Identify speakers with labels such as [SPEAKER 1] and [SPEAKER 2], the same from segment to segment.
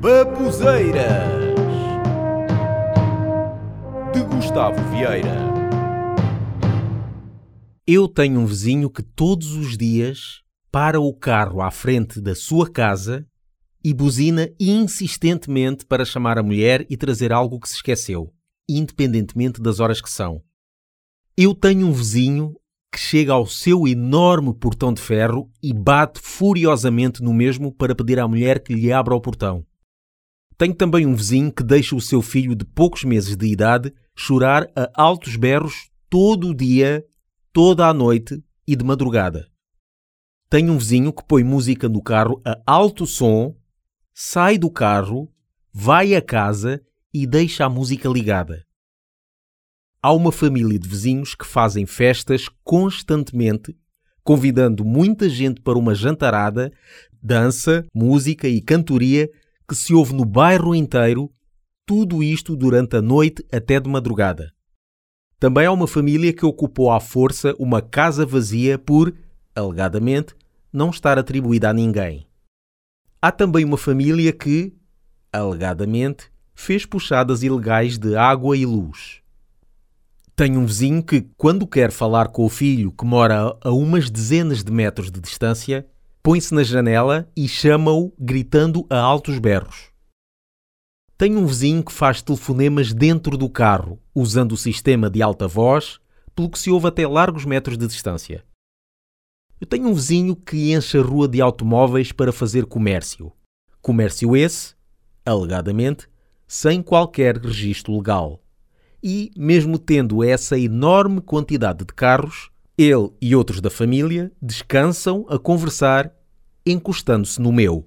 [SPEAKER 1] Babuzeiras de Gustavo Vieira.
[SPEAKER 2] Eu tenho um vizinho que todos os dias para o carro à frente da sua casa e buzina insistentemente para chamar a mulher e trazer algo que se esqueceu, independentemente das horas que são. Eu tenho um vizinho que chega ao seu enorme portão de ferro e bate furiosamente no mesmo para pedir à mulher que lhe abra o portão. Tenho também um vizinho que deixa o seu filho de poucos meses de idade chorar a altos berros todo o dia, toda a noite e de madrugada. Tenho um vizinho que põe música no carro a alto som, sai do carro, vai a casa e deixa a música ligada. Há uma família de vizinhos que fazem festas constantemente, convidando muita gente para uma jantarada, dança, música e cantoria que se ouve no bairro inteiro, tudo isto durante a noite até de madrugada. Também há uma família que ocupou à força uma casa vazia por, alegadamente, não estar atribuída a ninguém. Há também uma família que, alegadamente, fez puxadas ilegais de água e luz. Tenho um vizinho que, quando quer falar com o filho que mora a umas dezenas de metros de distância, põe-se na janela e chama-o gritando a altos berros. Tenho um vizinho que faz telefonemas dentro do carro, usando o sistema de alta voz, pelo que se ouve até largos metros de distância. Eu tenho um vizinho que enche a rua de automóveis para fazer comércio. Comércio esse, alegadamente, sem qualquer registro legal e, mesmo tendo essa enorme quantidade de carros, ele e outros da família descansam a conversar, encostando-se no meu.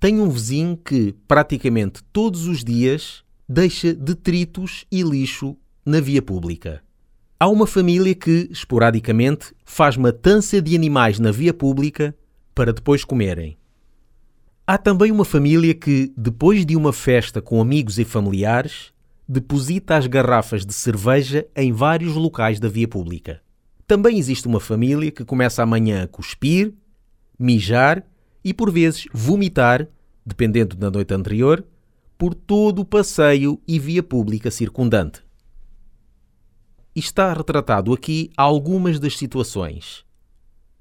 [SPEAKER 2] Tenho um vizinho que, praticamente todos os dias, deixa detritos e lixo na via pública. Há uma família que, esporadicamente, faz matança de animais na via pública para depois comerem. Há também uma família que, depois de uma festa com amigos e familiares, deposita as garrafas de cerveja em vários locais da via pública. Também existe uma família que começa amanhã a cuspir, mijar e por vezes vomitar, dependendo da noite anterior, por todo o passeio e via pública circundante. Está retratado aqui algumas das situações.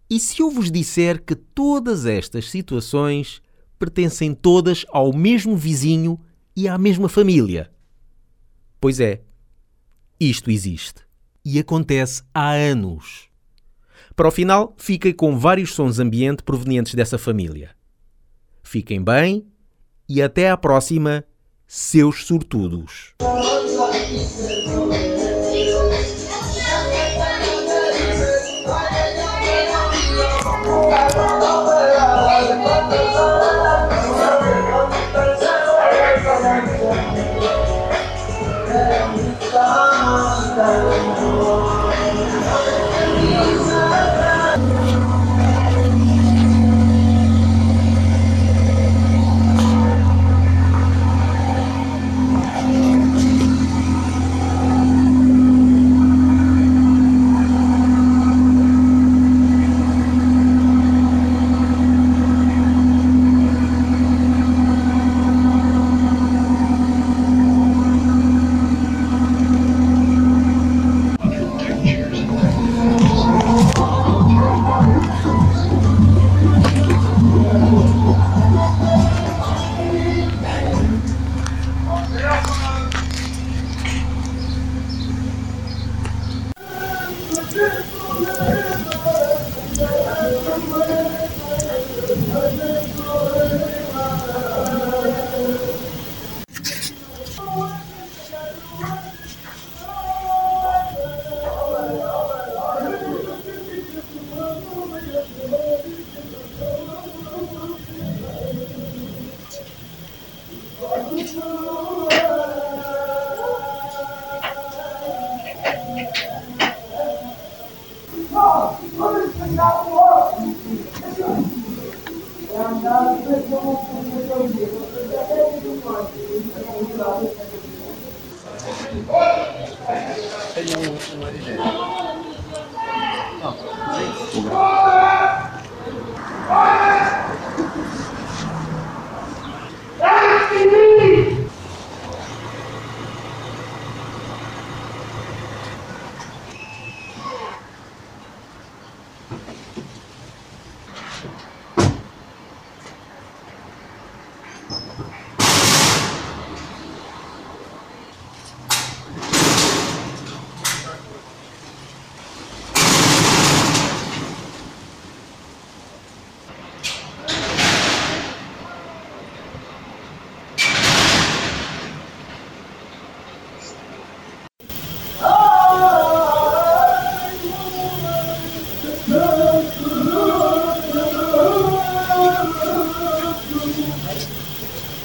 [SPEAKER 2] E se eu vos disser que todas estas situações pertencem todas ao mesmo vizinho e à mesma família? Pois é, isto existe. E acontece há anos. Para o final, fiquei com vários sons ambiente provenientes dessa família. Fiquem bem e até à próxima, seus sortudos.
[SPEAKER 3] Tenho uma Oh,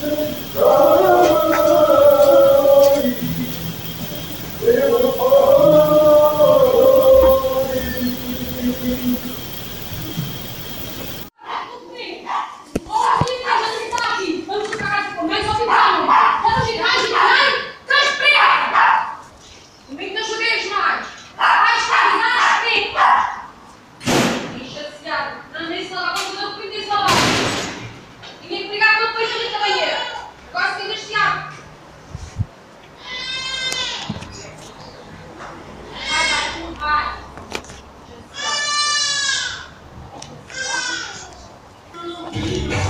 [SPEAKER 3] Não,
[SPEAKER 4] Yeah.